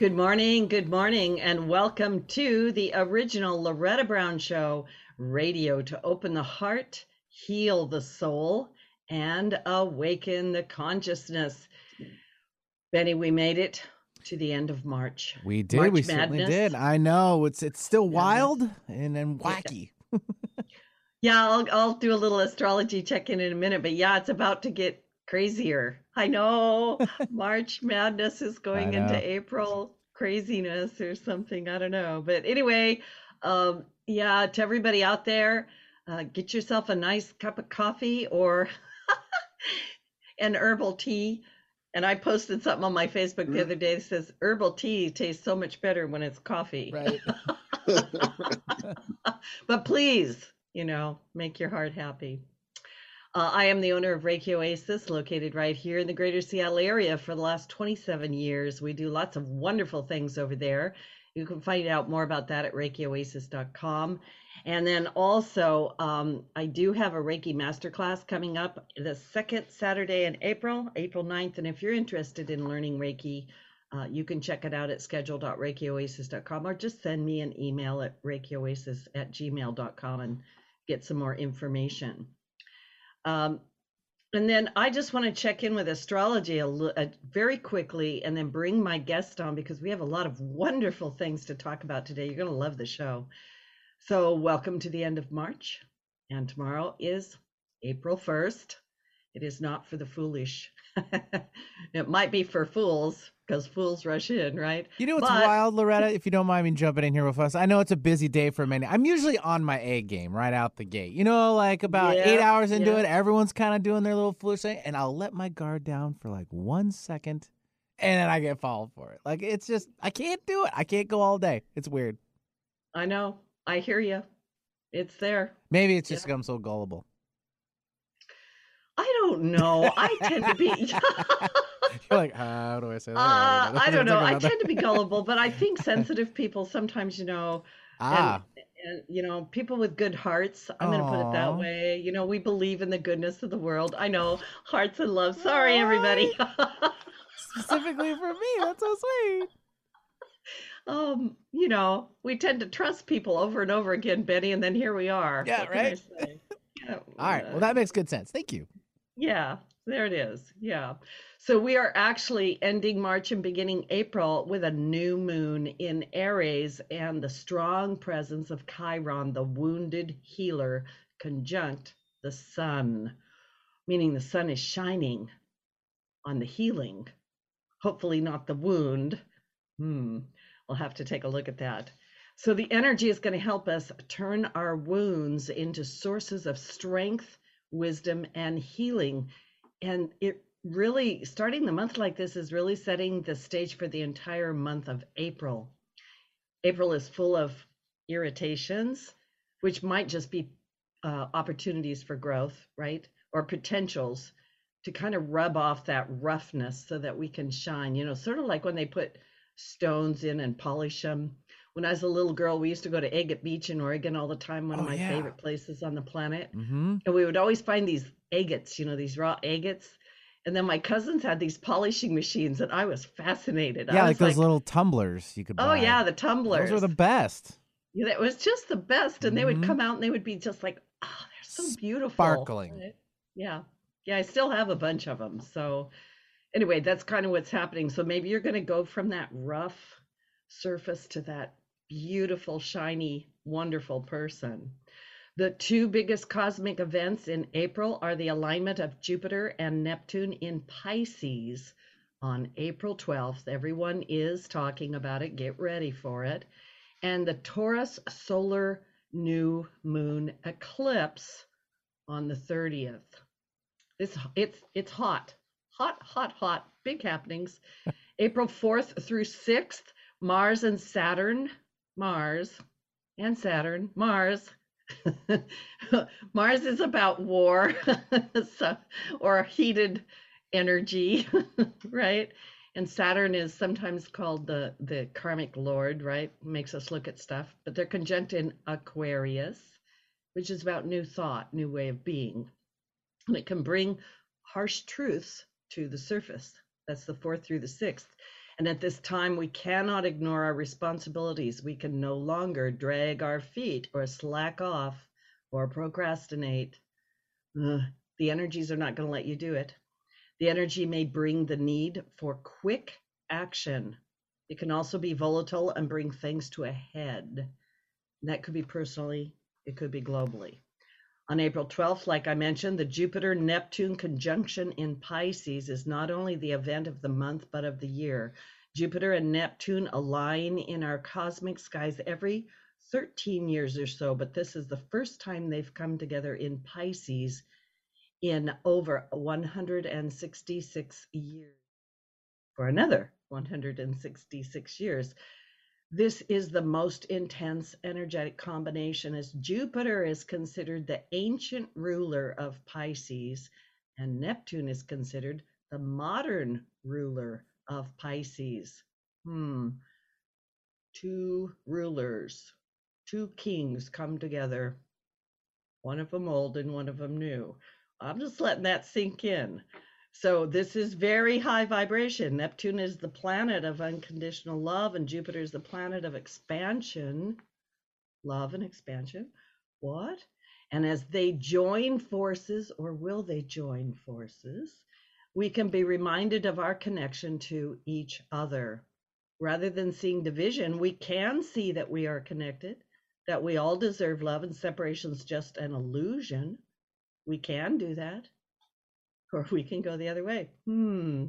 Good morning, good morning, and welcome to the original Loretta Brown Show radio to open the heart, heal the soul, and awaken the consciousness. Benny, we made it to the end of March. We did. March we certainly did. I know it's it's still wild and then wacky. Yeah, I'll I'll do a little astrology check in in a minute, but yeah, it's about to get crazier. I know March madness is going into. April craziness or something. I don't know, but anyway, um, yeah, to everybody out there, uh, get yourself a nice cup of coffee or an herbal tea. And I posted something on my Facebook the Mm. other day that says herbal tea tastes so much better when it's coffee. Right. but please, you know, make your heart happy. Uh, I am the owner of Reiki Oasis, located right here in the greater Seattle area for the last 27 years. We do lots of wonderful things over there. You can find out more about that at ReikiOasis.com. And then also, um, I do have a Reiki masterclass coming up the second Saturday in April, April 9th. And if you're interested in learning Reiki, uh, you can check it out at schedule.reikioasis.com or just send me an email at reikioasis at gmail.com and get some more information. Um, and then I just want to check in with astrology a, li- uh very quickly and then bring my guest on because we have a lot of wonderful things to talk about today. You're going to love the show. So, welcome to the end of March. And tomorrow is April 1st. It is not for the foolish. it might be for fools because fools rush in, right? You know what's But- wild, Loretta? If you don't mind me jumping in here with us, I know it's a busy day for many. I'm usually on my A game right out the gate. You know, like about Yeah, eight hours into yeah. it, everyone's kind of doing their little foolish thing, and I'll let my guard down for like one second, and then I get followed for it. Like it's just I can't do it. I can't go all day. It's weird. I know. I hear you. It's there. Maybe it's just 'cause I'm so gullible. I don't know. I tend to be. You're like, how do I say that? Uh, I don't know. I Think about that. tend to be gullible, but I think sensitive people sometimes, you know, Ah, and you know, people with good hearts. I'm going to put it that way. You know, we believe in the goodness of the world. I know, hearts and love. Sorry, everybody. specifically for me. That's so sweet. um, you know, we tend to trust people over and over again, Benny, and then here we are. Yeah, What right? Yeah, All right. Well, that makes good sense. Thank you. Yeah, there it is. Yeah. So we are actually ending March and beginning April with a new moon in Aries and the strong presence of Chiron, the wounded healer, conjunct the sun, meaning the sun is shining on the healing, hopefully not the wound. Hmm. We'll have to take a look at that. So the energy is going to help us turn our wounds into sources of strength wisdom and healing. And it really starting the month like this is really setting the stage for the entire month of april. April is full of irritations which might just be uh, opportunities for growth right? Or potentials to kind of rub off that roughness so that we can shine you know sort of like when they put stones in and polish them when i was a little girl we used to go to agate beach in oregon all the time one of Oh, my yeah. favorite places on the planet Mm-hmm. and we would always find these agates, you know, these raw agates. And then my cousins had these polishing machines, and I was fascinated. I Yeah, like was those little tumblers you could buy. oh yeah, the tumblers. Those are the best. Yeah, it was just the best, and they would Mhm. come out and they would be just like, oh, they're so beautiful, Sparkling. Yeah, yeah. I still have a bunch of them. So anyway, that's kind of what's happening. So maybe you're going to go from that rough surface to that beautiful, shiny, wonderful person. The two biggest cosmic events in April are the alignment of Jupiter and Neptune in Pisces on April 12th. Everyone is talking about it. Get ready for it. And the Taurus solar new moon eclipse on the 30th. It's it's it's hot. Hot, hot, hot. Big happenings. April 4th through 6th, Mars and Saturn, Mars and Saturn, Mars Mars is about war so, or heated energy, right? And Saturn is sometimes called the, the karmic lord, right? Makes us look at stuff. But they're conjunct in Aquarius, which is about new thought, new way of being. And it can bring harsh truths to the surface. That's the fourth through the sixth. And at this time, we cannot ignore our responsibilities. We can no longer drag our feet or slack off or procrastinate. Ugh, the energies are not going to let you do it. The energy may bring the need for quick action. It can also be volatile and bring things to a head. And that could be personally, it could be globally. On April 12th, like I mentioned, the Jupiter Neptune conjunction in Pisces is not only the event of the month, but of the year. Jupiter and Neptune align in our cosmic skies every 13 years or so, but this is the first time they've come together in Pisces in over 166 years. For another 166 years. This is the most intense energetic combination as Jupiter is considered the ancient ruler of Pisces and Neptune is considered the modern ruler of Pisces. Hmm. Two rulers, two kings come together, one of them old and one of them new. I'm just letting that sink in. So this is very high vibration. Neptune is the planet of unconditional love, and Jupiter is the planet of expansion. Love and expansion. What? And as they join forces, or will they join forces, we can be reminded of our connection to each other. Rather than seeing division, we can see that we are connected, that we all deserve love, and separation is just an illusion. We can do that or we can go the other way. Hmm.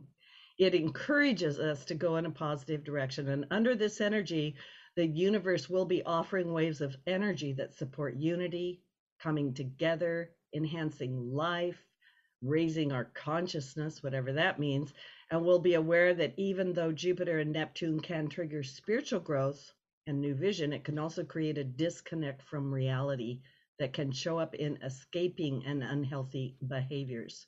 It encourages us to go in a positive direction. And under this energy, the universe will be offering waves of energy that support unity, coming together, enhancing life, raising our consciousness, whatever that means. And we'll be aware that even though Jupiter and Neptune can trigger spiritual growth and new vision, it can also create a disconnect from reality that can show up in escaping and unhealthy behaviors.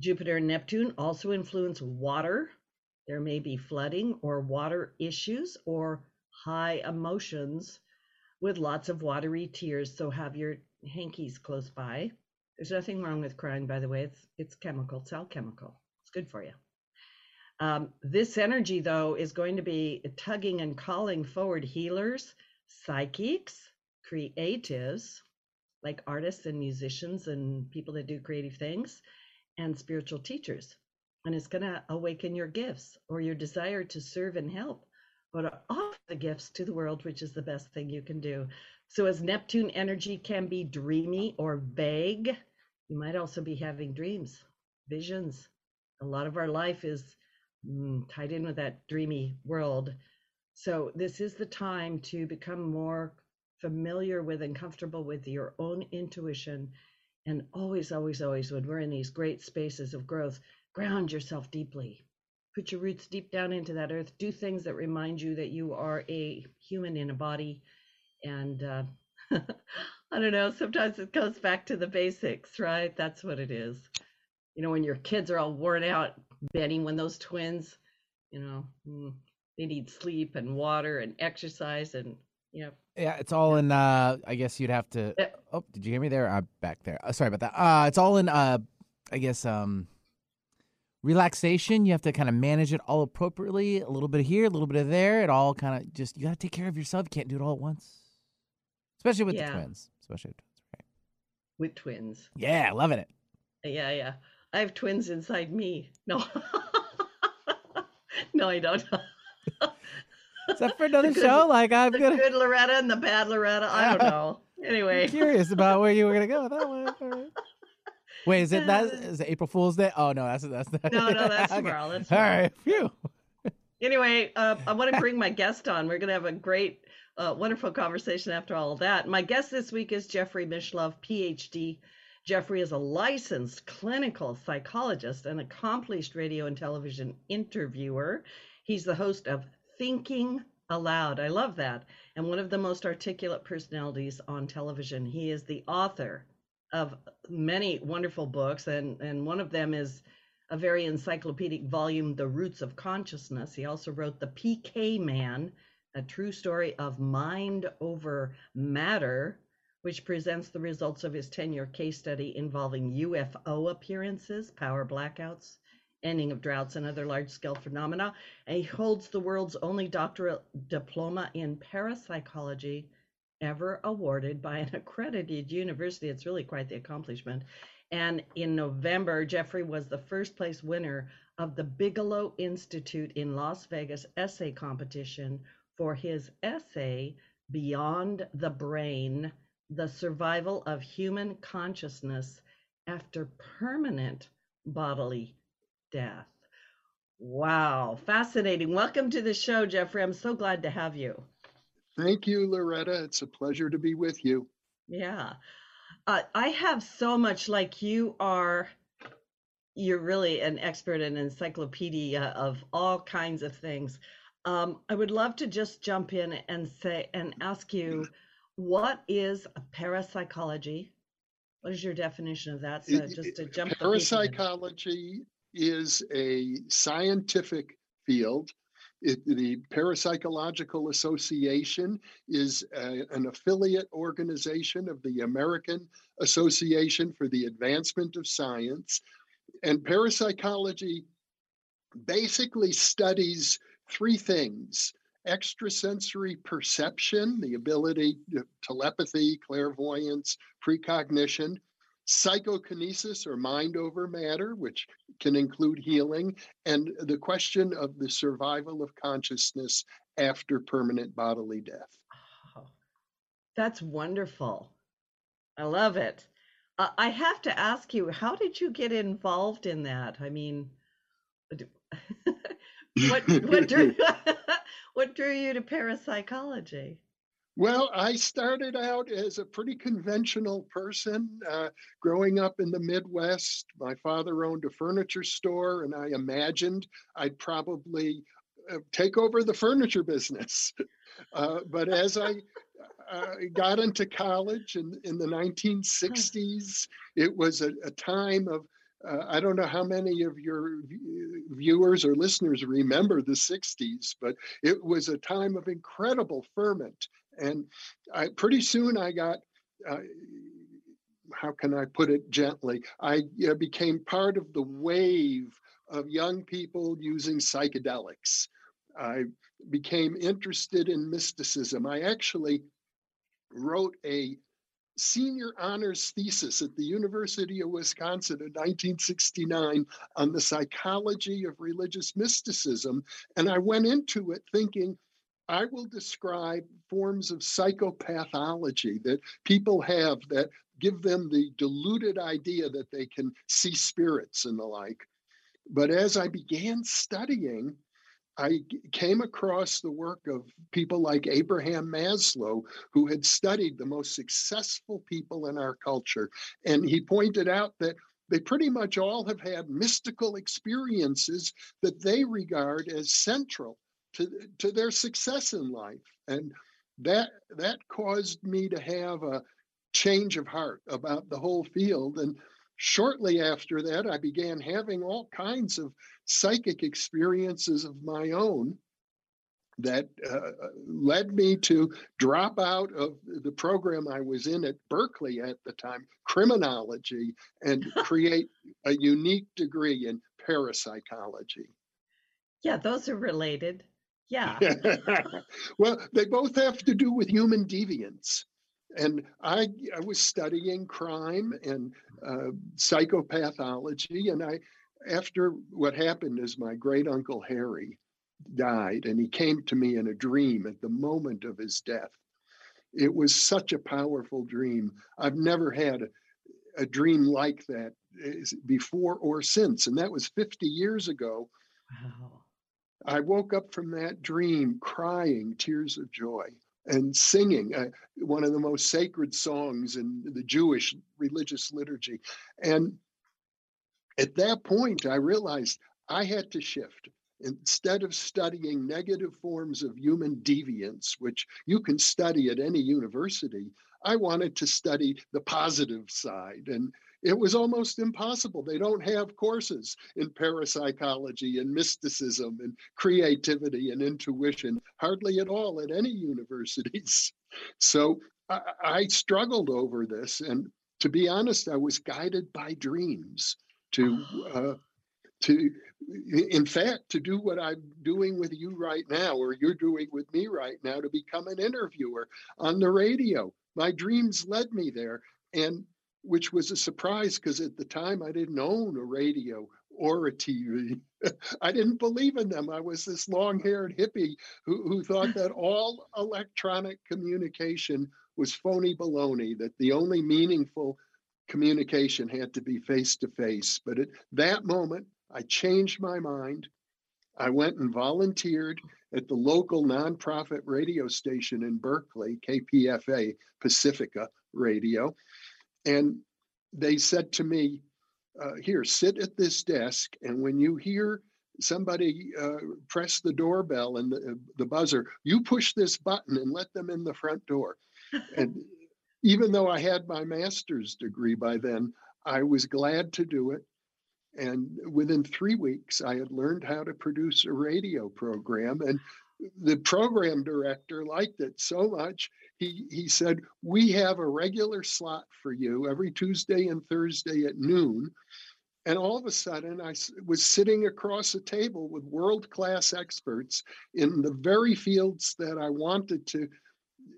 Jupiter and Neptune also influence water. There may be flooding or water issues or high emotions with lots of watery tears. So have your hankies close by. There's nothing wrong with crying, by the way. It's it's chemical, it's all chemical. It's good for you. Um, this energy, though, is going to be tugging and calling forward healers, psychics, creatives, like artists and musicians and people that do creative things, and spiritual teachers. And it's going to awaken your gifts or your desire to serve and help, but offer the gifts to the world, which is the best thing you can do. So, as Neptune energy can be dreamy or vague, you might also be having dreams, visions. A lot of our life is mm, tied in with that dreamy world. So, this is the time to become more familiar with and comfortable with your own intuition and always, always, always, when we're in these great spaces of growth, ground yourself deeply. Put your roots deep down into that earth. Do things that remind you that you are a human in a body. And uh, I don't know, sometimes it goes back to the basics, right? That's what it is. You know, when your kids are all worn out, Benny, when those twins, you know, mm, they need sleep and water and exercise and yeah. Yeah, it's all in. uh I guess you'd have to. Oh, did you hear me there? I'm back there. Uh, sorry about that. Uh It's all in. uh I guess um relaxation. You have to kind of manage it all appropriately. A little bit here, a little bit of there. It all kind of just you got to take care of yourself. You can't do it all at once, especially with yeah. the twins. Especially with twins, right? With twins. Yeah, loving it. Yeah, yeah. I have twins inside me. No. no, I don't. Is that for another good, show? Like I'm the gonna good Loretta and the bad Loretta. I don't know. Anyway, I'm curious about where you were gonna go with that one. Wait, is it that? Is it April Fool's Day? Oh no, that's that's not. No, no, that's okay. tomorrow. That's tomorrow. All right, phew. Anyway, uh, I want to bring my guest on. We're gonna have a great, uh, wonderful conversation after all of that. My guest this week is Jeffrey Mishlove, PhD. Jeffrey is a licensed clinical psychologist and accomplished radio and television interviewer. He's the host of Thinking Allowed. I love that. And one of the most articulate personalities on television. He is the author of many wonderful books, and, and one of them is a very encyclopedic volume, The Roots of Consciousness. He also wrote The PK Man, a true story of mind over matter, which presents the results of his 10 year case study involving UFO appearances, power blackouts, ending of droughts and other large scale phenomena. And he holds the world's only doctoral diploma in parapsychology ever awarded by an accredited university. It's really quite the accomplishment. And in November, Jeffrey was the first place winner of the Bigelow Institute in Las Vegas essay competition for his essay, Beyond the Brain The Survival of Human Consciousness After Permanent Bodily Death. Wow, fascinating. Welcome to the show, Jeffrey. I'm so glad to have you. Thank you, Loretta. It's a pleasure to be with you. Yeah. Uh, I have so much like you are. You're really an expert and encyclopedia of all kinds of things. Um, I would love to just jump in and say and ask you, what is a parapsychology? What is your definition of that? So just to jump. Parapsychology is a scientific field it, the Parapsychological Association is a, an affiliate organization of the American Association for the Advancement of Science. And parapsychology basically studies three things extrasensory perception, the ability telepathy, clairvoyance, precognition, psychokinesis or mind over matter, which can include healing, and the question of the survival of consciousness after permanent bodily death. Oh, that's wonderful. I love it. Uh, I have to ask you, how did you get involved in that? I mean, what what drew what drew you to parapsychology? Well, I started out as a pretty conventional person. Uh, growing up in the Midwest, my father owned a furniture store, and I imagined I'd probably uh, take over the furniture business. Uh, but as I uh, got into college in, in the 1960s, it was a, a time of uh, I don't know how many of your viewers or listeners remember the 60s, but it was a time of incredible ferment and I pretty soon I got. Uh, how can I put it gently? I became part of the wave of young people using psychedelics. I became interested in mysticism. I actually wrote a senior honors thesis at the University of Wisconsin in 1969 on the psychology of religious mysticism. And I went into it thinking, I will describe forms of psychopathology that people have that give them the deluded idea that they can see spirits and the like. But as I began studying, I came across the work of people like Abraham Maslow, who had studied the most successful people in our culture. And he pointed out that they pretty much all have had mystical experiences that they regard as central to to their success in life and that that caused me to have a change of heart about the whole field and shortly after that i began having all kinds of psychic experiences of my own that uh, led me to drop out of the program I was in at Berkeley at the time, criminology, and create a unique degree in parapsychology. Yeah, those are related. Yeah. well, they both have to do with human deviance. And I, I was studying crime and uh, psychopathology. And I, after what happened is my great uncle Harry died, and he came to me in a dream at the moment of his death. It was such a powerful dream. I've never had a, a dream like that eh, before or since. And that was 50 years ago. Wow. I woke up from that dream crying tears of joy and singing uh, one of the most sacred songs in the Jewish religious liturgy. And at that point, I realized I had to shift. Instead of studying negative forms of human deviance, which you can study at any university, I wanted to study the positive side. And it was almost impossible. They don't have courses in parapsychology and mysticism and creativity and intuition, hardly at all at any universities. So I, I struggled over this. And to be honest, I was guided by dreams to uh, to in fact to do what i'm doing with you right now or you're doing with me right now to become an interviewer on the radio my dreams led me there and which was a surprise because at the time i didn't own a radio or a tv i didn't believe in them i was this long-haired hippie who, who thought that all electronic communication was phony baloney that the only meaningful communication had to be face to face but at that moment I changed my mind. I went and volunteered at the local nonprofit radio station in Berkeley, KPFA, Pacifica Radio. And they said to me, uh, Here, sit at this desk, and when you hear somebody uh, press the doorbell and the, the buzzer, you push this button and let them in the front door. and even though I had my master's degree by then, I was glad to do it. And within three weeks, I had learned how to produce a radio program. And the program director liked it so much, he, he said, We have a regular slot for you every Tuesday and Thursday at noon. And all of a sudden, I was sitting across a table with world class experts in the very fields that I wanted to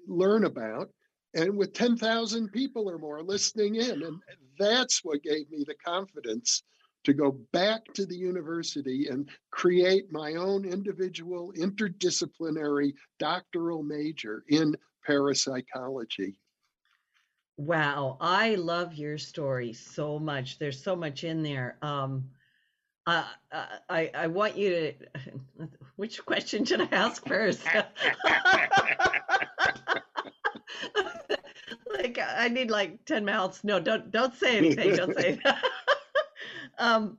learn about, and with 10,000 people or more listening in. And that's what gave me the confidence to go back to the university and create my own individual interdisciplinary doctoral major in parapsychology. Wow, I love your story so much. There's so much in there. Um, uh, I I want you to. Which question should I ask first? like I need like ten mouths. No, don't don't say anything. Don't say. Um,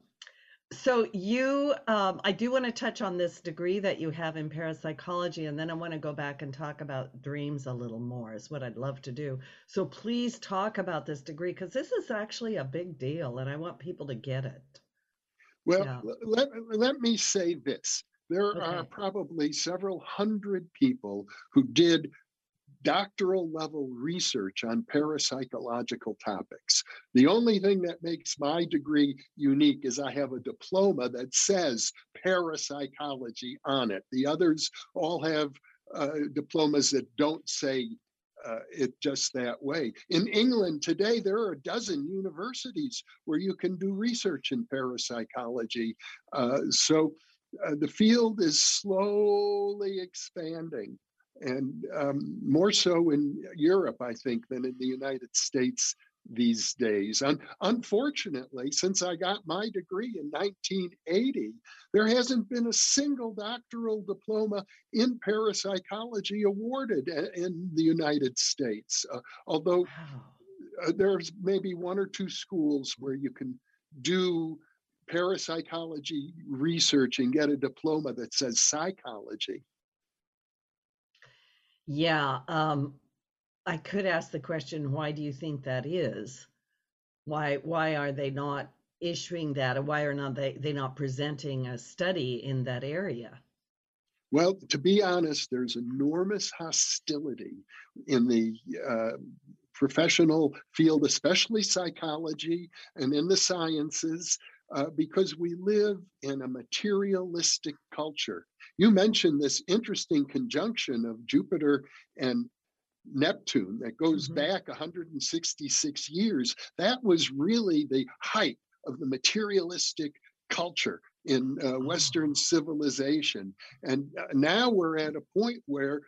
so you, um, I do want to touch on this degree that you have in parapsychology, and then I want to go back and talk about dreams a little more. Is what I'd love to do. So please talk about this degree because this is actually a big deal, and I want people to get it. Well, yeah. let, let me say this. There okay. are probably several hundred people who did doctoral level research on parapsychological topics. The only thing that makes my degree unique is I have a diploma that says parapsychology on it. The others all have uh, diplomas that don't say uh, it just that way. In England today, there are a dozen universities where you can do research in parapsychology. Uh, so uh, the field is slowly expanding and um, more so in Europe, I think, than in the United States these days. And unfortunately, since I got my degree in 1980, there hasn't been a single doctoral diploma in parapsychology awarded in the United States. Uh, although wow. uh, there's maybe one or two schools where you can do parapsychology research and get a diploma that says psychology. Yeah, um, I could ask the question, why do you think that is? Why why are they not issuing that, or why are not they they not presenting a study in that area? Well, to be honest, there's enormous hostility in the uh, professional field, especially psychology and in the sciences, uh, because we live in a materialistic culture. You mentioned this interesting conjunction of Jupiter and Neptune that goes mm-hmm. back 166 years. That was really the height of the materialistic culture in uh, Western oh. civilization. And uh, now we're at a point where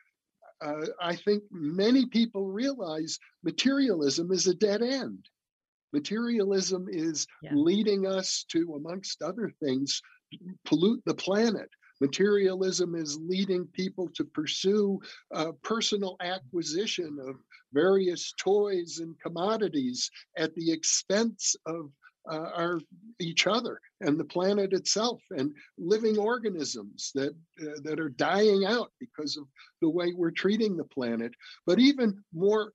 uh, I think many people realize materialism is a dead end. Materialism is yeah. leading us to, amongst other things, pollute the planet. Materialism is leading people to pursue uh, personal acquisition of various toys and commodities at the expense of uh, our each other and the planet itself and living organisms that uh, that are dying out because of the way we're treating the planet but even more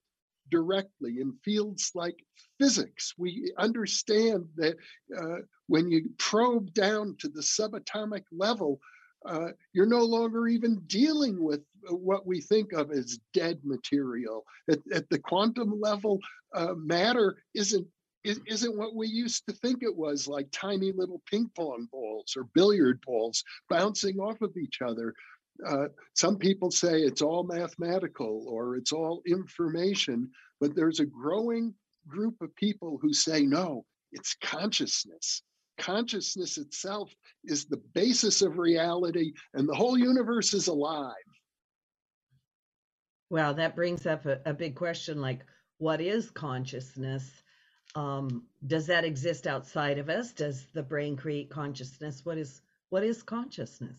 directly in fields like physics. We understand that uh, when you probe down to the subatomic level, uh, you're no longer even dealing with what we think of as dead material. At, at the quantum level, uh, matter isn't isn't what we used to think it was like tiny little ping pong balls or billiard balls bouncing off of each other. Uh, some people say it's all mathematical or it's all information, but there's a growing group of people who say, no, it's consciousness. Consciousness itself is the basis of reality, and the whole universe is alive. Well, that brings up a, a big question like, what is consciousness? Um, does that exist outside of us? Does the brain create consciousness? What is what is consciousness?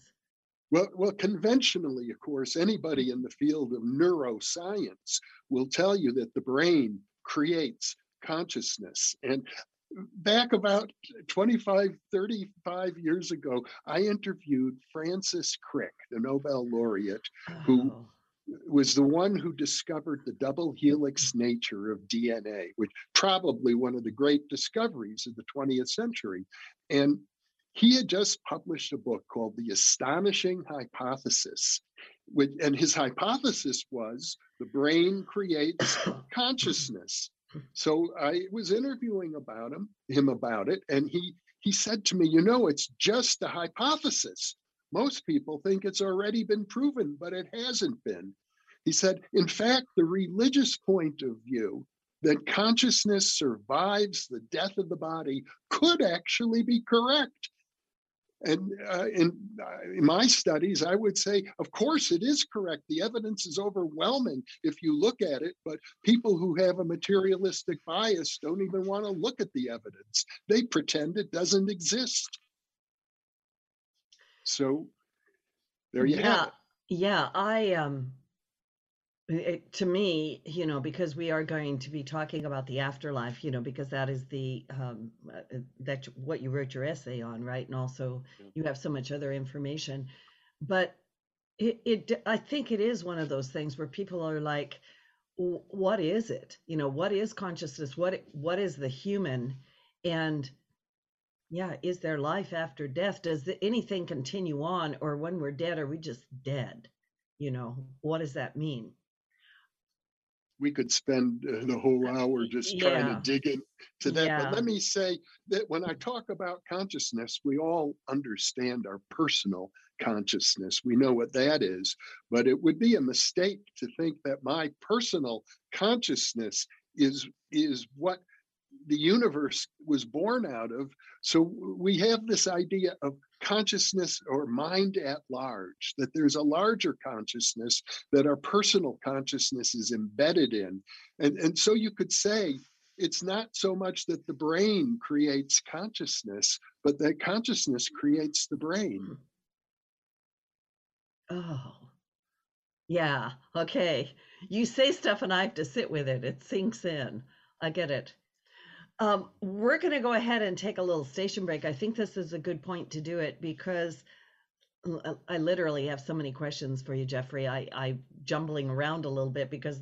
Well, well, conventionally, of course, anybody in the field of neuroscience will tell you that the brain creates consciousness. And back about 25, 35 years ago, I interviewed Francis Crick, the Nobel laureate, oh. who was the one who discovered the double helix nature of DNA, which probably one of the great discoveries of the 20th century. And he had just published a book called The Astonishing Hypothesis. Which, and his hypothesis was the brain creates consciousness. So I was interviewing about him, him about it, and he he said to me, "You know, it's just a hypothesis. Most people think it's already been proven, but it hasn't been." He said, "In fact, the religious point of view that consciousness survives the death of the body could actually be correct. And uh, in, uh, in, my studies, I would say, of course, it is correct. The evidence is overwhelming if you look at it, but people who have a materialistic bias don't even want to look at the evidence. They pretend it doesn't exist. So there you yeah, have it. Yeah, I um it, to me, you know, because we are going to be talking about the afterlife, you know, because that is the um, uh, that what you wrote your essay on, right? And also, you have so much other information, but it, it I think it is one of those things where people are like, what is it? You know, what is consciousness? What what is the human? And yeah, is there life after death? Does the, anything continue on, or when we're dead, are we just dead? You know, what does that mean? We could spend uh, the whole hour just trying to dig into that. Yeah. But let me say that when I talk about consciousness, we all understand our personal consciousness. We know what that is. But it would be a mistake to think that my personal consciousness is is what the universe was born out of. So we have this idea of consciousness or mind at large, that there's a larger consciousness that our personal consciousness is embedded in. And, and so you could say it's not so much that the brain creates consciousness, but that consciousness creates the brain. Oh, yeah. Okay. You say stuff and I have to sit with it. It sinks in. I get it. Um, we're going to go ahead and take a little station break. I think this is a good point to do it because I literally have so many questions for you, Jeffrey. I, I jumbling around a little bit because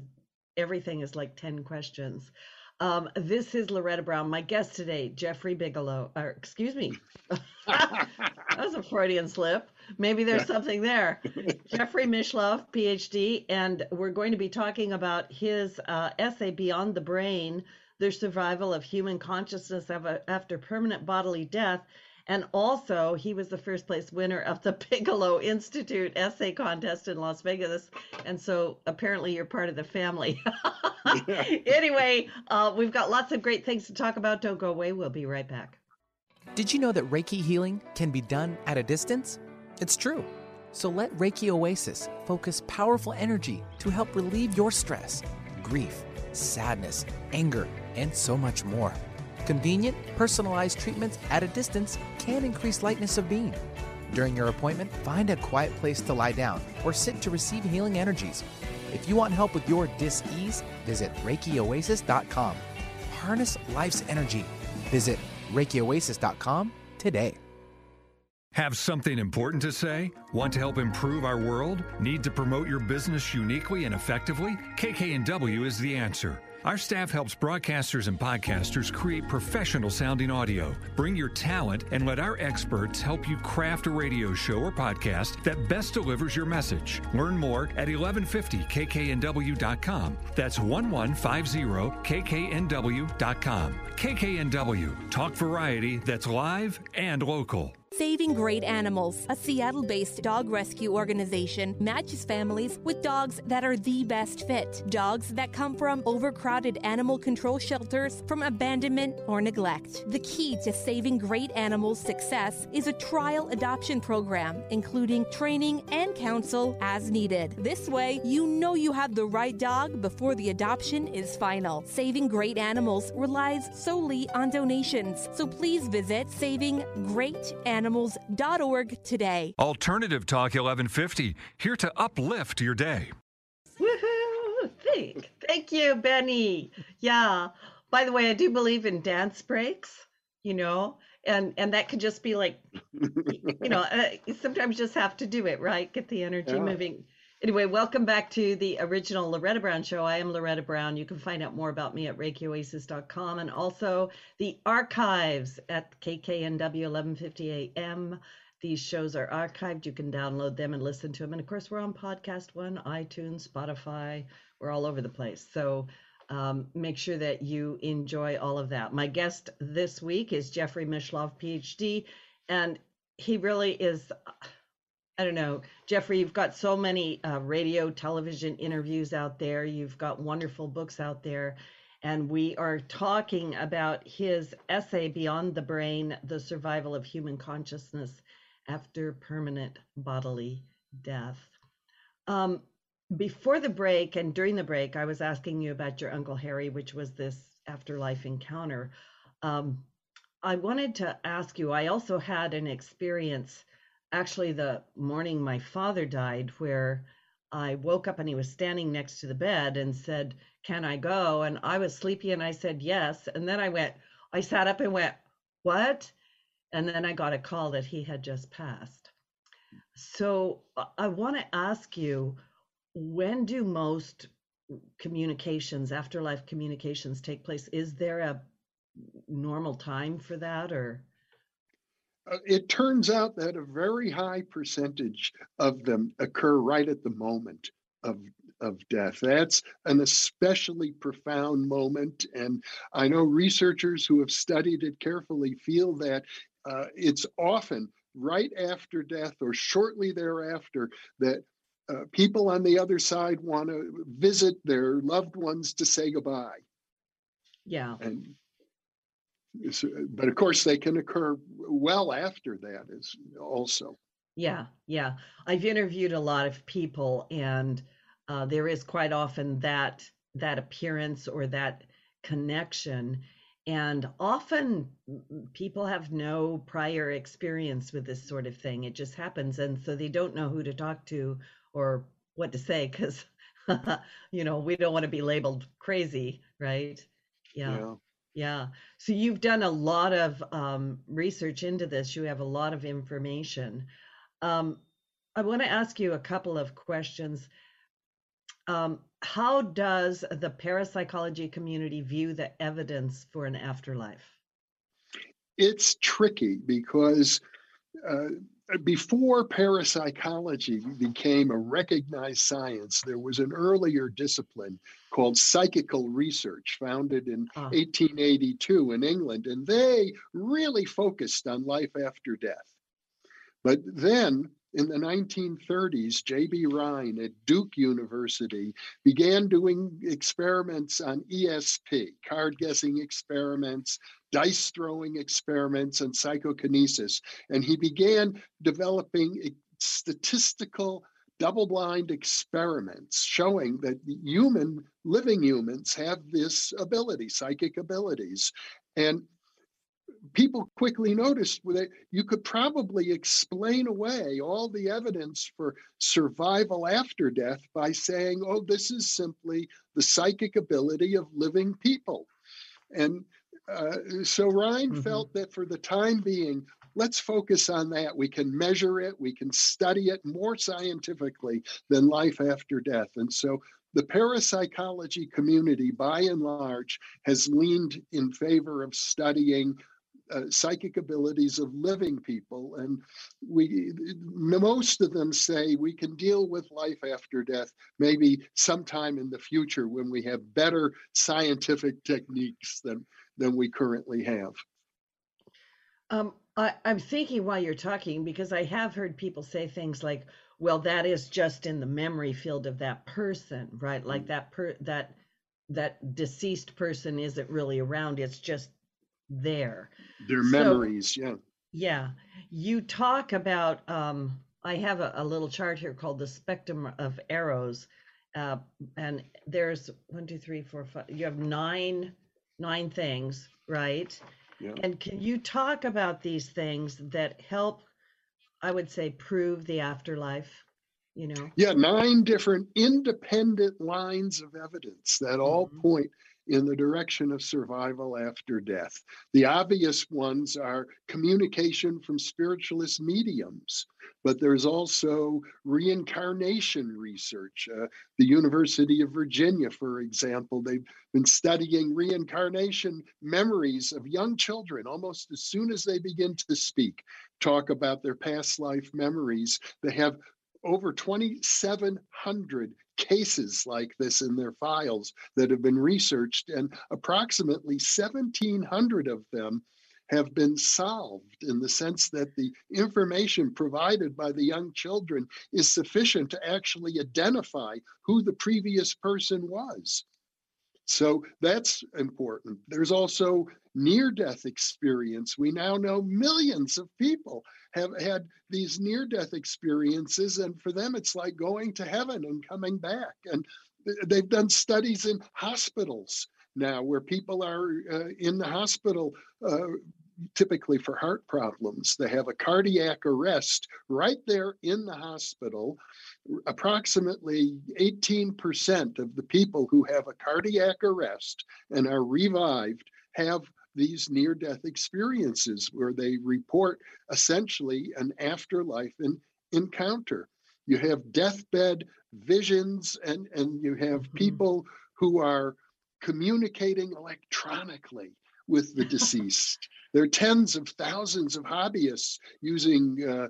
everything is like 10 questions. Um, this is Loretta Brown. My guest today, Jeffrey Bigelow, or excuse me, that was a Freudian slip. Maybe there's something there. Jeffrey Mishlove, PhD, and we're going to be talking about his uh, essay, Beyond the Brain the survival of human consciousness after permanent bodily death. And also, he was the first place winner of the Bigelow Institute essay contest in Las Vegas. And so apparently, you're part of the family. anyway, uh, we've got lots of great things to talk about. Don't go away. We'll be right back. Did you know that Reiki healing can be done at a distance? It's true. So let Reiki Oasis focus powerful energy to help relieve your stress, grief, sadness, anger and so much more. Convenient, personalized treatments at a distance can increase lightness of being. During your appointment, find a quiet place to lie down or sit to receive healing energies. If you want help with your dis-ease, visit ReikiOasis.com. Harness life's energy. Visit ReikiOasis.com today. Have something important to say? Want to help improve our world? Need to promote your business uniquely and effectively? KKNW is the answer. Our staff helps broadcasters and podcasters create professional sounding audio. Bring your talent and let our experts help you craft a radio show or podcast that best delivers your message. Learn more at 1150kknw.com. That's 1150kknw.com. KKNW, talk variety that's live and local. Saving Great Animals, a Seattle based dog rescue organization, matches families with dogs that are the best fit. Dogs that come from overcrowded animal control shelters, from abandonment or neglect. The key to Saving Great Animals' success is a trial adoption program, including training and counsel as needed. This way, you know you have the right dog before the adoption is final. Saving Great Animals relies solely on donations, so please visit Saving Great Animals animals.org today. Alternative Talk 1150, here to uplift your day. Woohoo! Thank, thank you, Benny. Yeah. By the way, I do believe in dance breaks, you know, and and that could just be like, you know, uh, sometimes just have to do it, right? Get the energy yeah. moving. Anyway, welcome back to the original Loretta Brown Show. I am Loretta Brown. You can find out more about me at ReikiOasis.com and also the archives at KKNW 1150 AM. These shows are archived. You can download them and listen to them. And of course, we're on Podcast One, iTunes, Spotify. We're all over the place. So um, make sure that you enjoy all of that. My guest this week is Jeffrey Mishlove, PhD, and he really is. I don't know, Jeffrey, you've got so many uh, radio, television interviews out there. You've got wonderful books out there. And we are talking about his essay, Beyond the Brain The Survival of Human Consciousness After Permanent Bodily Death. Um, before the break and during the break, I was asking you about your Uncle Harry, which was this afterlife encounter. Um, I wanted to ask you, I also had an experience actually the morning my father died where I woke up and he was standing next to the bed and said, Can I go? And I was sleepy and I said, Yes. And then I went, I sat up and went, What? And then I got a call that he had just passed. So uh, I want to ask you when do most communications, afterlife communications, take place? Is there a normal time for that or? Uh, it turns out that a very high percentage of them occur right at the moment of of death. That's an especially profound moment. And I know researchers who have studied it carefully feel that uh, it's often right after death or shortly thereafter that uh, people on the other side want to visit their loved ones to say goodbye. Yeah. And but of course they can occur well after that is also. Yeah yeah. I've interviewed a lot of people and uh, there is quite often that that appearance or that connection. And often people have no prior experience with this sort of thing. It just happens. And so they don't know who to talk to or what to say because you know we don't want to be labeled crazy right? Yeah. yeah. Yeah. So you've done a lot of um, research into this. You have a lot of information. Um, I want to ask you a couple of questions. Um, how does the parapsychology community view the evidence for an afterlife? It's tricky because uh, before parapsychology became a recognized science, there was an earlier discipline called psychical research, founded in ah. 1882 in England, and they really focused on life after death. But then in the 1930s, J.B. Rhine at Duke University began doing experiments on ESP, card guessing experiments, dice throwing experiments, and psychokinesis. And he began developing statistical double blind experiments showing that human, living humans have this ability, psychic abilities. And people quickly noticed that you could probably explain away all the evidence for survival after death by saying, oh, this is simply the psychic ability of living people. And uh, so Rhine mm-hmm. felt that for the time being, let's focus on that. We can measure it, we can study it more scientifically than life after death. And so the parapsychology community, by and large, has leaned in favor of studying uh, psychic abilities of living people. And we, most of them say we can deal with life after death maybe sometime in the future when we have better scientific techniques than, than we currently have. Um, I, I'm thinking while you're talking, because I have heard people say things like, well, that is just in the memory field of that person, right? Like that per that that deceased person isn't really around. It's just there. Their memories, yeah. Yeah. You talk about um I have a, a, little chart here called the spectrum of arrows. Uh, and there's one, two, three, four, five. You have nine, nine things, right? Yeah. And can you talk about these things that help, I would say, prove the afterlife? You know? Yeah, nine different independent lines of evidence that all mm-hmm. point in the direction of survival after death. The obvious ones are communication from spiritualist mediums, but there's also reincarnation research. Uh, the University of Virginia, for example, they've been studying reincarnation memories of young children almost as soon as they begin to speak, talk about their past life memories. They have over 2,700 cases like this in their files that have been researched, and approximately 1,700 of them have been solved in the sense that the information provided by the young children is sufficient to actually identify who the previous person was. So that's important. There's also near death experience. We now know millions of people have had these near death experiences, and for them, it's like going to heaven and coming back. And they've done studies in hospitals now where people are uh, in the hospital. Uh, typically for heart problems. They have a cardiac arrest right there in the hospital. Approximately 18% of the people who have a cardiac arrest and are revived have these near death experiences where they report essentially an afterlife in, encounter. You have deathbed visions, and, and you have mm-hmm. people who are communicating electronically with the deceased. there are tens of thousands of hobbyists using uh,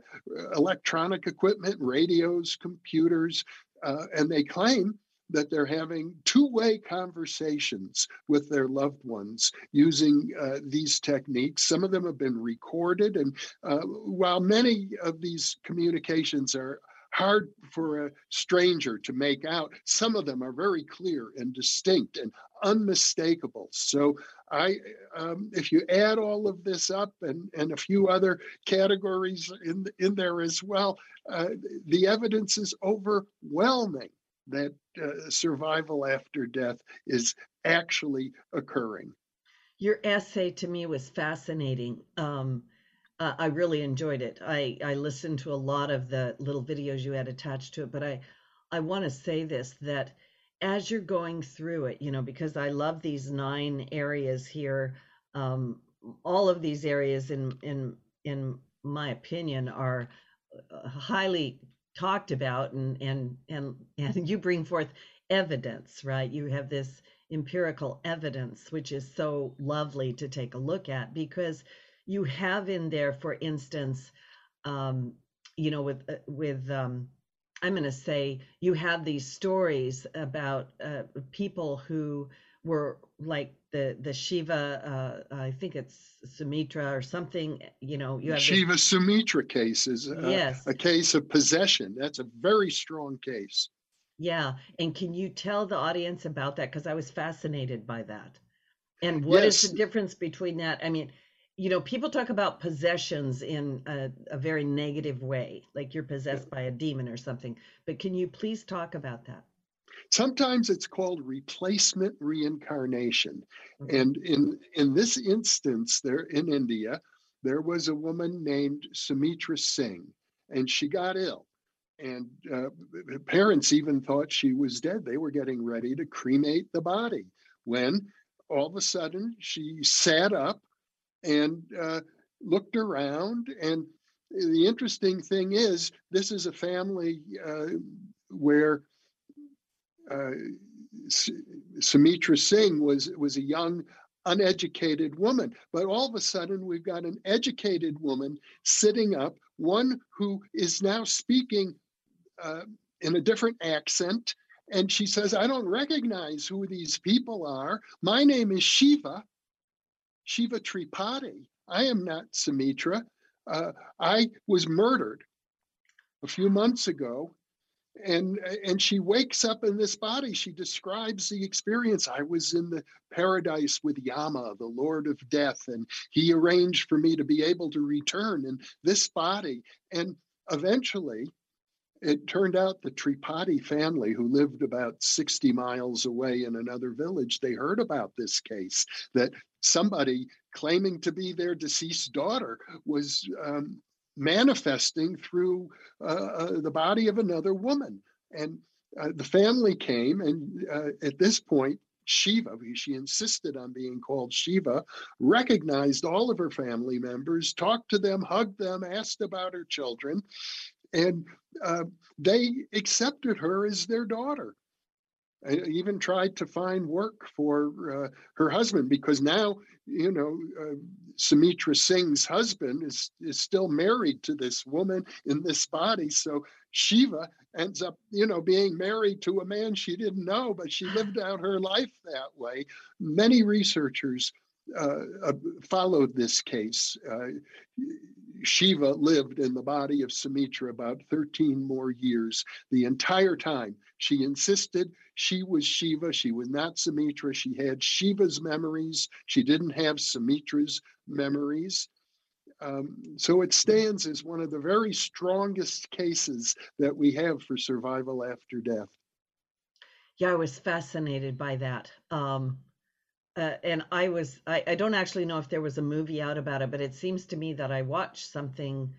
electronic equipment, radios, computers, uh, and they claim that they're having two-way conversations with their loved ones using uh, these techniques. Some of them have been recorded, and uh, while many of these communications are hard for a stranger to make out, some of them are very clear and distinct and unmistakable. So I, um, if you add all of this up and, and a few other categories in, in there as well, uh, the evidence is overwhelming that uh, survival after death is actually occurring. Your essay to me was fascinating. Um, uh, I really enjoyed it. I, I listened to a lot of the little videos you had attached to it, but I, I want to say this that as you're going through it, you know, because I love these nine areas here. Um, all of these areas, in in in my opinion, are uh, highly talked about and and and and you bring forth evidence right? You have this empirical evidence which is so lovely to take a look at because you have in there for instance um you know with uh, with um i'm going to say you have these stories about uh, people who were like the the Shiva, uh, I think it's Sumitra or something. You know, you have Shiva the, Sumitra case is uh, yes. a case of possession. That's a very strong case. Yeah, and can you tell the audience about that? Because I was fascinated by that. And what yes. is the difference between that? I mean, you know, people talk about possessions in a, a very negative way, like you're possessed yeah. by a demon or something. But can you please talk about that? Sometimes it's called replacement reincarnation. Mm-hmm. And in, in this instance, there in India, there was a woman named Sumitra Singh, and she got ill. And uh, parents even thought she was dead. They were getting ready to cremate the body when all of a sudden she sat up and uh, looked around and the interesting thing is this is a family uh, where uh, Sumitra Singh was was a young uneducated woman. But all of a sudden we've got an educated woman sitting up one who is now speaking uh, in a different accent. And she says i don't recognize who these people are. My name is shiva shiva tripathi i am not sumitra. Uh, I was murdered a few months ago, and and she wakes up in this body. She describes the experience. I was in the paradise with Yama, the Lord of Death, and he arranged for me to be able to return in this body. And eventually, it turned out the Tripathi family, who lived about 60 miles away in another village, they heard about this case that somebody claiming to be their deceased daughter was um, manifesting through uh, uh, the body of another woman. And uh, the family came, and uh, at this point, Shiva, she insisted on being called Shiva, recognized all of her family members, talked to them, hugged them, asked about her children, and uh, they accepted her as their daughter. I even tried to find work for uh, her husband because now, you know, uh, Sumitra Singh's husband is is still married to this woman in this body. So Shiva ends up, you know, being married to a man she didn't know, but she lived out her life that way. Many researchers uh, uh followed this case. Uh, Shiva lived in the body of Sumitra about 13 more years. The entire time, she insisted she was Shiva. She was not Sumitra. She had Shiva's memories. She didn't have Sumitra's memories. Um, so it stands as one of the very strongest cases that we have for survival after death. Yeah, I was fascinated by that. Um, uh, and I was, I, I don't actually know if there was a movie out about it, but it seems to me that I watched something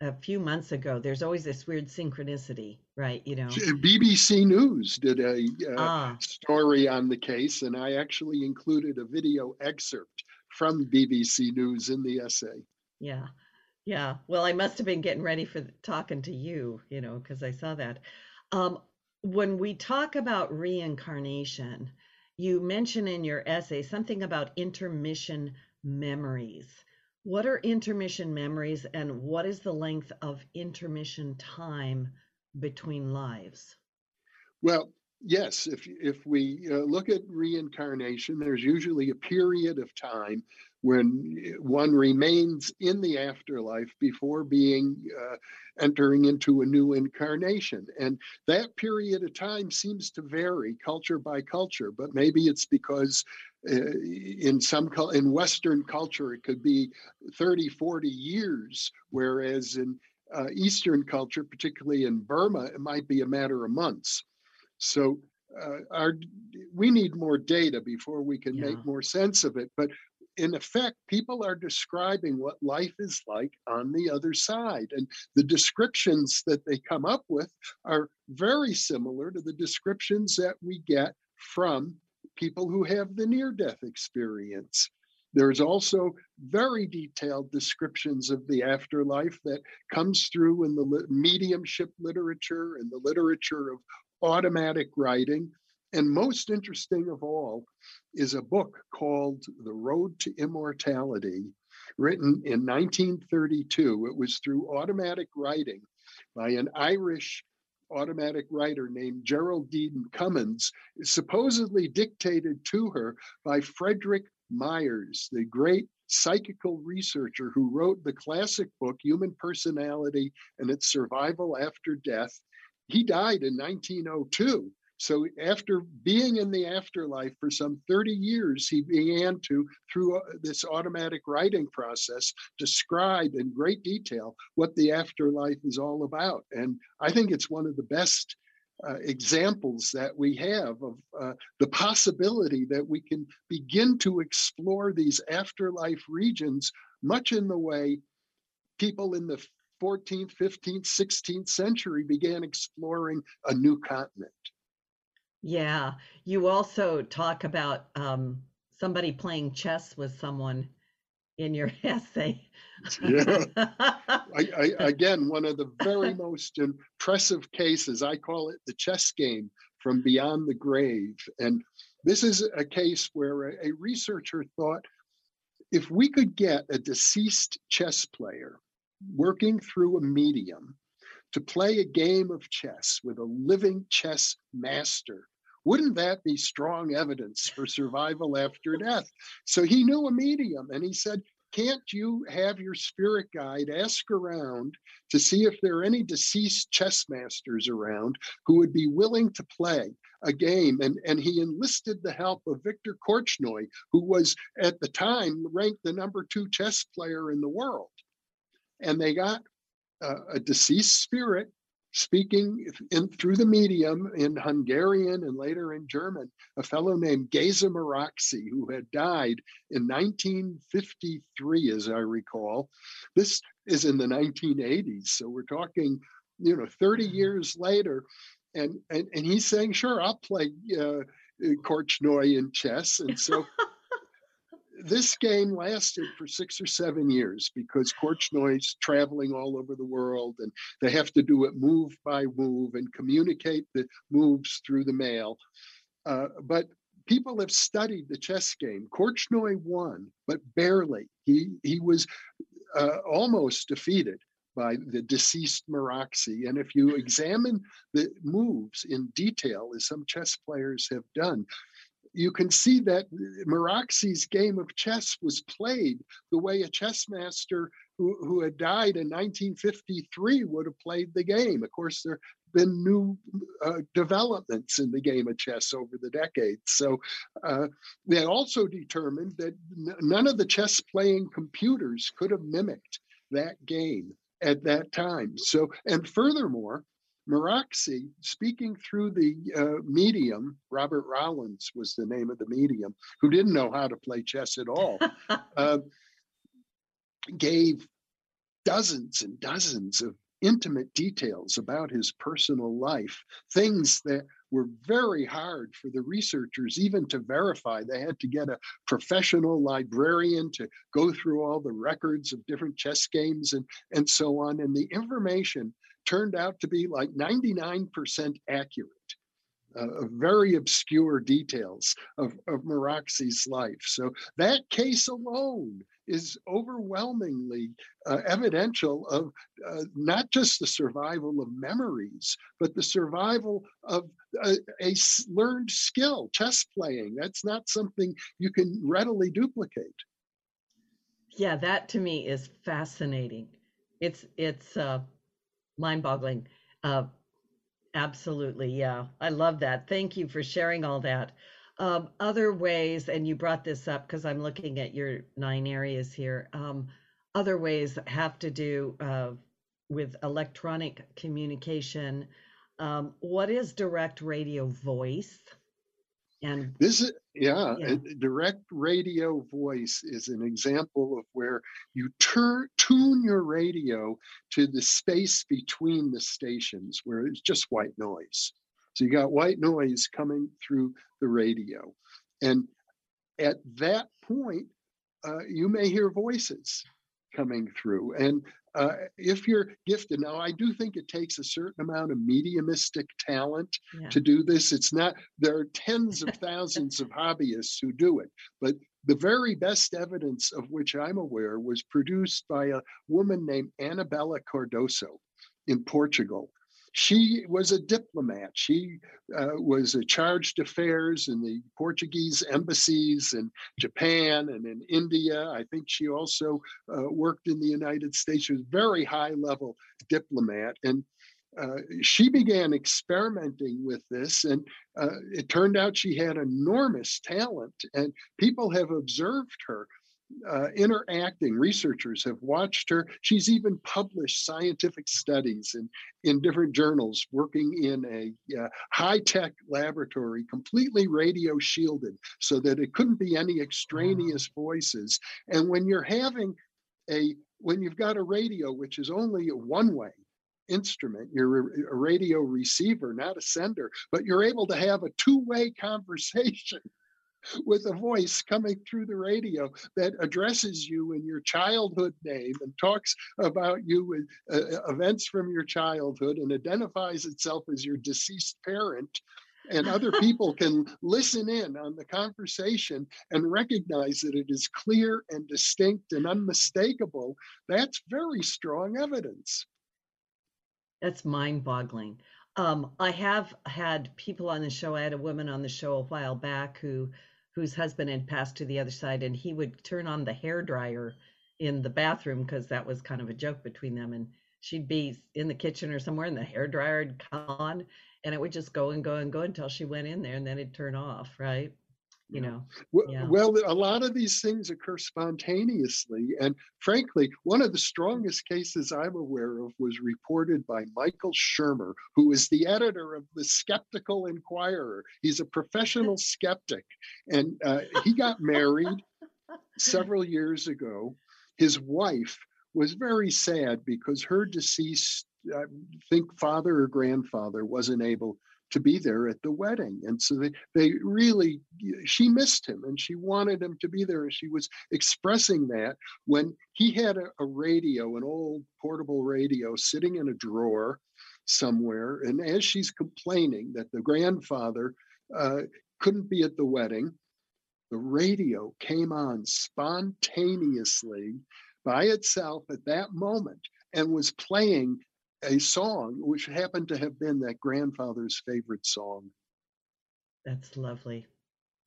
a few months ago. There's always this weird synchronicity, right? You know, BBC News did a uh, ah. story on the case, and I actually included a video excerpt from BBC News in the essay. Yeah, yeah. Well, I must have been getting ready for talking to you, you know, because I saw that. Um, when we talk about reincarnation, you mention in your essay something about intermission memories. What are intermission memories and what is the length of intermission time between lives? Well, yes, if if we uh, look at reincarnation, there's usually a period of time when one remains in the afterlife before being uh, entering into a new incarnation. And that period of time seems to vary culture by culture, but maybe it's because uh, in some in Western culture it could be 30, 40 years, whereas in uh, Eastern culture, particularly in Burma, it might be a matter of months. So uh, our we need more data before we can yeah. make more sense of it. But in effect, people are describing what life is like on the other side. And the descriptions that they come up with are very similar to the descriptions that we get from people who have the near death experience. There's also very detailed descriptions of the afterlife that comes through in the mediumship literature and the literature of automatic writing. And most interesting of all is a book called The Road to Immortality, written in 1932. It was through automatic writing by an Irish automatic writer named Geraldine Cummins, supposedly dictated to her by Frederick Myers, the great psychical researcher who wrote the classic book Human Personality and Its Survival After Death. He died in 1902. So after being in the afterlife for some 30 years, he began to, through uh, this automatic writing process, describe in great detail what the afterlife is all about. And I think it's one of the best uh, examples that we have of uh, the possibility that we can begin to explore these afterlife regions, much in the way people in the 14th, 15th, 16th century began exploring a new continent. Yeah. You also talk about um, somebody playing chess with someone in your essay. yeah. I, I, again, one of the very most impressive cases, I call it the chess game from beyond the grave. And this is a case where a, a researcher thought if we could get a deceased chess player working through a medium to play a game of chess with a living chess master wouldn't that be strong evidence for survival after death? So he knew a medium and he said, Can't you have your spirit guide ask around to see if there are any deceased chess masters around who would be willing to play a game? And, and he enlisted the help of Victor Korchnoi, who was at the time ranked the number two chess player in the world. And they got uh, a deceased spirit speaking in, through the medium in Hungarian and later in German, a fellow named Geza Maróczy, who had died in 1953, as I recall. This is in the 1980s, so we're talking, you know, 30 mm-hmm. years later. And, and, and he's saying, sure, I'll play uh, Korchnoi in chess. And so this game lasted for six or seven years because Korchnoi's traveling all over the world and they have to do it move by move and communicate the moves through the mail. Uh, but people have studied the chess game. Korchnoi won, but barely. He, he was uh, almost defeated by the deceased Maróczy. And if you examine the moves in detail, as some chess players have done, you can see that Maróczy's game of chess was played the way a chess master who, who had died in 1953 would have played the game. Of course, there have been new uh, developments in the game of chess over the decades. So uh, they also determined that n- none of the chess playing computers could have mimicked that game at that time. So, and furthermore, Maróczy, speaking through the uh, medium, Robert Rollans was the name of the medium, who didn't know how to play chess at all, uh, gave dozens and dozens of intimate details about his personal life, things that were very hard for the researchers even to verify. They had to get a professional librarian to go through all the records of different chess games and, and so on. And the information turned out to be like 99% accurate. Uh, very obscure details of, of Maróczy's life. So that case alone is overwhelmingly uh, evidential of uh, not just the survival of memories, but the survival of a, a, learned skill, chess playing. That's not something you can readily duplicate. Yeah, that to me is fascinating. It's it's uh, mind-boggling. Uh, absolutely, yeah. I love that. Thank you for sharing all that. Um, other ways, and you brought this up because I'm looking at your nine areas here. Um, other ways have to do uh, with electronic communication. Um, what is direct radio voice? And this is yeah, yeah. direct radio voice is an example of where you turn tune your radio to the space between the stations where it's just white noise. So you got white noise coming through the radio. And at that point, uh, you may hear voices coming through. And uh, if you're gifted, now I do think it takes a certain amount of mediumistic talent yeah. to do this. It's not, there are tens of thousands of hobbyists who do it, but the very best evidence of which I'm aware was produced by a woman named Anabela Cardoso in Portugal she was a diplomat. She uh, was a chargé d'affaires in the Portuguese embassies in Japan and in India. I think she also uh, worked in the United States. She was a very high level diplomat. And uh, she began experimenting with this, and uh, it turned out she had enormous talent, and people have observed her uh, interacting. Researchers have watched her. She's even published scientific studies in, in different journals, working in a uh, high tech laboratory, completely radio shielded, so that it couldn't be any extraneous voices. And when you're having a when you've got a radio which is only a one way instrument, you're a radio receiver, not a sender, but you're able to have a two way conversation with a voice coming through the radio that addresses you in your childhood name and talks about you with uh, uh, events from your childhood and identifies itself as your deceased parent and other people can listen in on the conversation and recognize that it is clear and distinct and unmistakable, that's very strong evidence. That's mind boggling. Um, I have had people on the show. I had a woman on the show a while back who whose husband had passed to the other side and he would turn on the hair dryer in the bathroom because that was kind of a joke between them and she'd be in the kitchen or somewhere and the hair dryer would come on and it would just go and go and go until she went in there and then it'd turn off right you know well, yeah. well a lot of these things occur spontaneously and frankly one of the strongest cases i'm aware of was reported by michael shermer who is the editor of the skeptical inquirer. He's a professional skeptic and uh, he got married several years ago. His wife was very sad because her deceased I think father or grandfather wasn't able to be there at the wedding. And so they, they really, she missed him and she wanted him to be there. And she was expressing that when he had a, a radio, an old portable radio sitting in a drawer somewhere. And as she's complaining that the grandfather uh, couldn't be at the wedding, the radio came on spontaneously by itself at that moment and was playing a song which happened to have been that grandfather's favorite song. That's lovely.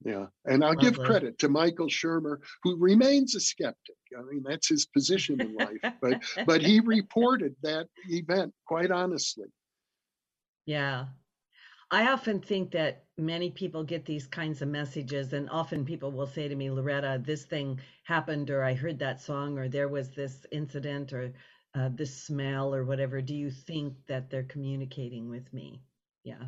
Yeah. And I'll lovely. give credit to Michael Shermer, who remains a skeptic. I mean, that's his position in life, but but he reported that event quite honestly. Yeah. I often think that many people get these kinds of messages, and often people will say to me, Loretta, this thing happened, or I heard that song, or there was this incident, or uh, the smell or whatever, do you think that they're communicating with me? Yeah.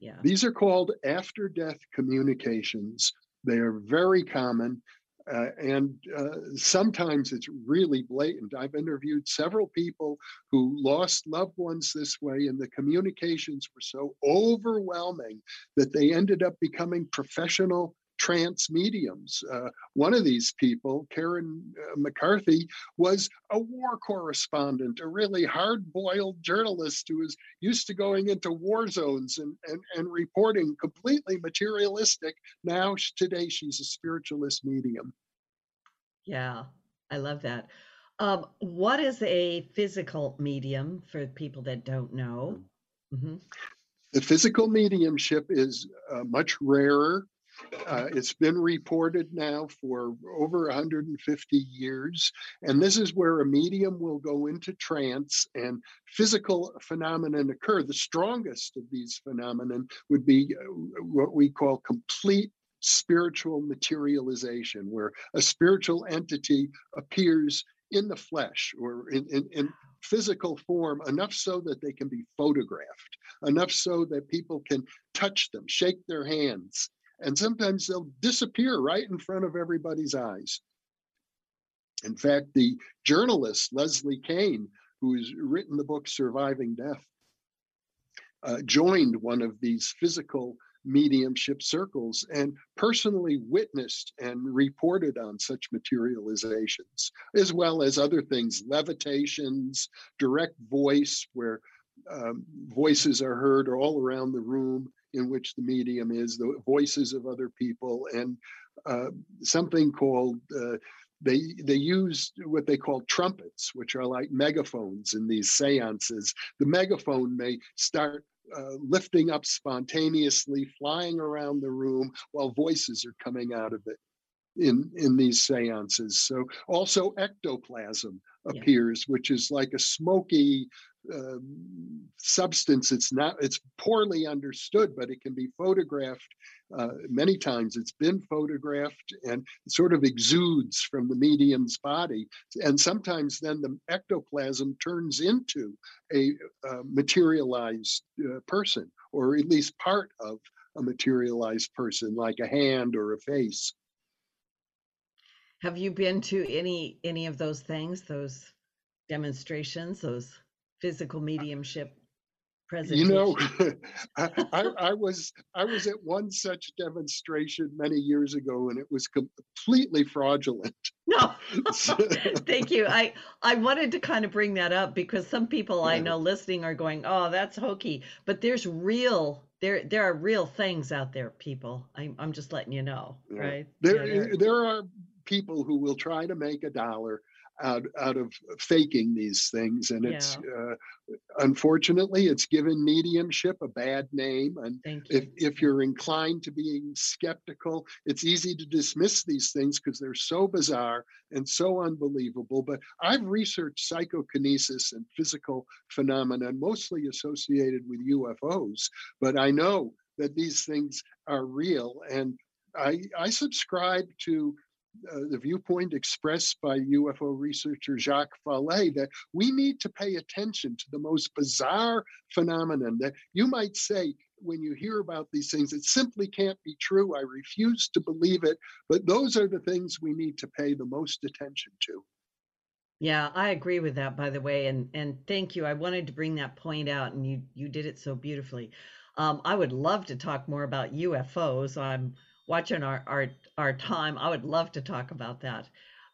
Yeah. These are called after death communications. They are very common. Uh, and uh, sometimes it's really blatant. I've interviewed several people who lost loved ones this way, and the communications were so overwhelming that they ended up becoming professional trance mediums. Uh, one of these people, Karen uh, McCarthy, was a war correspondent, a really hard boiled journalist who was used to going into war zones and, and, and reporting completely materialistic. Now, today, she's a spiritualist medium. Yeah, I love that. Um, what is a physical medium for people that don't know? Mm-hmm. The physical mediumship is uh, much rarer uh, it's been reported now for over 150 years. And this is where a medium will go into trance and physical phenomenon occur. The strongest of these phenomenon would be uh, what we call complete spiritual materialization, where a spiritual entity appears in the flesh or in, in, in, physical form enough so that they can be photographed, enough so that people can touch them, shake their hands, and sometimes they'll disappear right in front of everybody's eyes. In fact, the journalist Leslie Kean, who's written the book Surviving Death, uh, joined one of these physical mediumship circles and personally witnessed and reported on such materializations, as well as other things, levitations, direct voice, where um, voices are heard all around the room, in which the medium is, the voices of other people, and uh, something called uh, they they use what they call trumpets, which are like megaphones in these seances. The megaphone may start uh, lifting up spontaneously, flying around the room while voices are coming out of it in in these seances. So also ectoplasm appears, yeah. which is like a smoky um, substance. It's not. It's poorly understood, but it can be photographed. Uh, many times, it's been photographed and sort of exudes from the medium's body, and sometimes then the ectoplasm turns into a uh, materialized uh, person, or at least part of a materialized person, like a hand or a face. Have you been to any any of those things, those demonstrations, those physical mediumship presentation. You know, I, I, I, was I was at one such demonstration many years ago, and it was completely fraudulent. No, thank you. I I wanted to kind of bring that up because some people I know listening are going, "Oh, that's hokey," but there's real there there are real things out there, people. I'm I'm just letting you know, yeah. right? There yeah, there are people who will try to make a dollar out out of faking these things and it's uh, unfortunately it's given mediumship a bad name and if, if you're inclined to being skeptical it's easy to dismiss these things because they're so bizarre and so unbelievable but i've researched psychokinesis and physical phenomena mostly associated with ufos but i know that these things are real and I, I subscribe to uh, the viewpoint expressed by UFO researcher Jacques Vallée that we need to pay attention to the most bizarre phenomenon that you might say when you hear about these things, it simply can't be true. I refuse to believe it. But those are the things we need to pay the most attention to. Yeah, I agree with that, by the way, and and thank you. I wanted to bring that point out, and you you did it so beautifully. Um, I would love to talk more about UFOs. I'm watching our our our time, I would love to talk about that.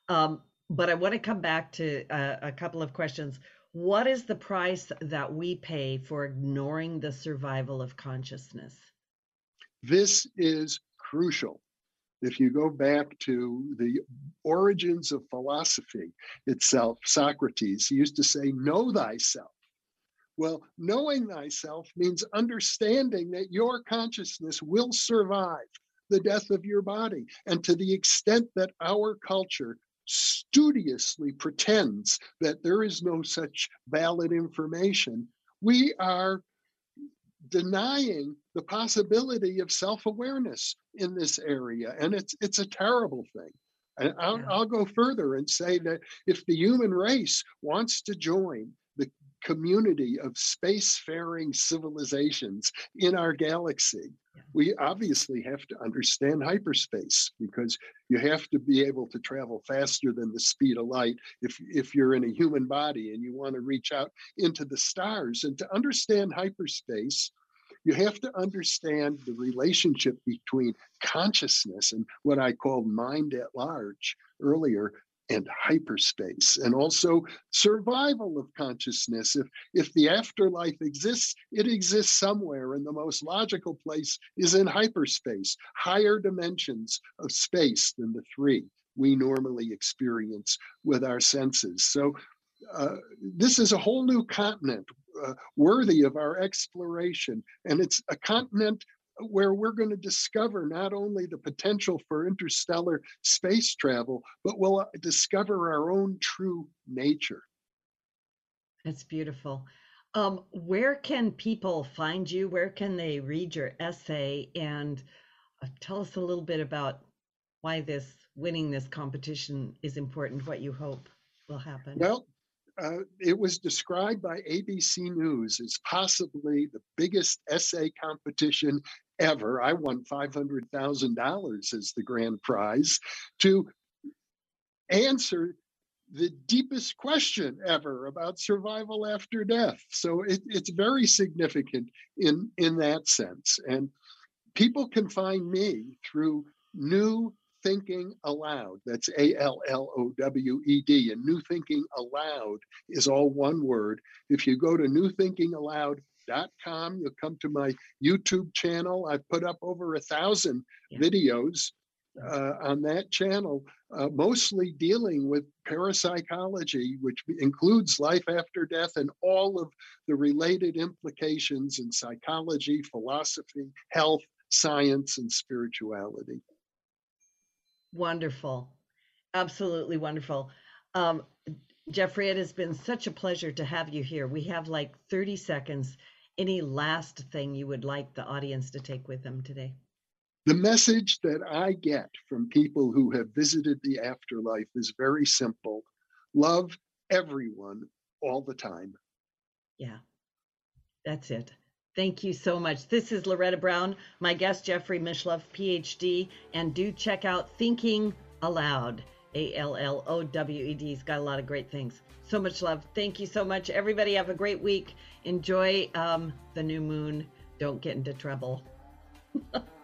Um, but I want to come back to uh, a couple of questions. What is the price that we pay for ignoring the survival of consciousness? This is crucial. If you go back to the origins of philosophy itself, Socrates used to say, Know thyself. Well, knowing thyself means understanding that your consciousness will survive the death of your body. And to the extent that our culture studiously pretends that there is no such valid information, we are denying the possibility of self-awareness in this area and it's it's a terrible thing and I'll, yeah. I'll go further and say that if the human race wants to join the community of spacefaring civilizations in our galaxy we obviously have to understand hyperspace because you have to be able to travel faster than the speed of light if, if you're in a human body and you want to reach out into the stars. And to understand hyperspace, you have to understand the relationship between consciousness and what I called mind at large earlier and hyperspace and also survival of consciousness. If if the afterlife exists it exists somewhere and the most logical place is in hyperspace higher dimensions of space than the three we normally experience with our senses. So uh, this is a whole new continent uh, worthy of our exploration and it's a continent where we're going to discover not only the potential for interstellar space travel, but we'll uh, discover our own true nature. That's beautiful. Um, where can people find you? Where can they read your essay? And uh, tell us a little bit about why this winning this competition is important, what you hope will happen. Well, uh, it was described by ABC News as possibly the biggest essay competition ever. I won $500,000 as the grand prize to answer the deepest question ever about survival after death. So it, it's very significant in, in that sense. And people can find me through New Thinking Allowed. That's A L L O W E D. And New Thinking Allowed is all one word. If you go to New Thinking Allowed com. You'll come to my YouTube channel. I've put up over a thousand yeah. videos uh, on that channel, uh, mostly dealing with parapsychology, which includes life after death and all of the related implications in psychology, philosophy, health, science, and spirituality. Wonderful. Absolutely wonderful. Um, Jeffrey, it has been such a pleasure to have you here. We have like 30 seconds any last thing you would like the audience to take with them today? The message that I get from people who have visited the afterlife is very simple love everyone all the time. Yeah, that's it. Thank you so much. This is Loretta Brown, my guest, Jeffrey Mishlove, PhD, and do check out Thinking Allowed. A L L O W E D. He's got a lot of great things. So much love. Thank you so much. Everybody have a great week. Enjoy um, the new moon. Don't get into trouble.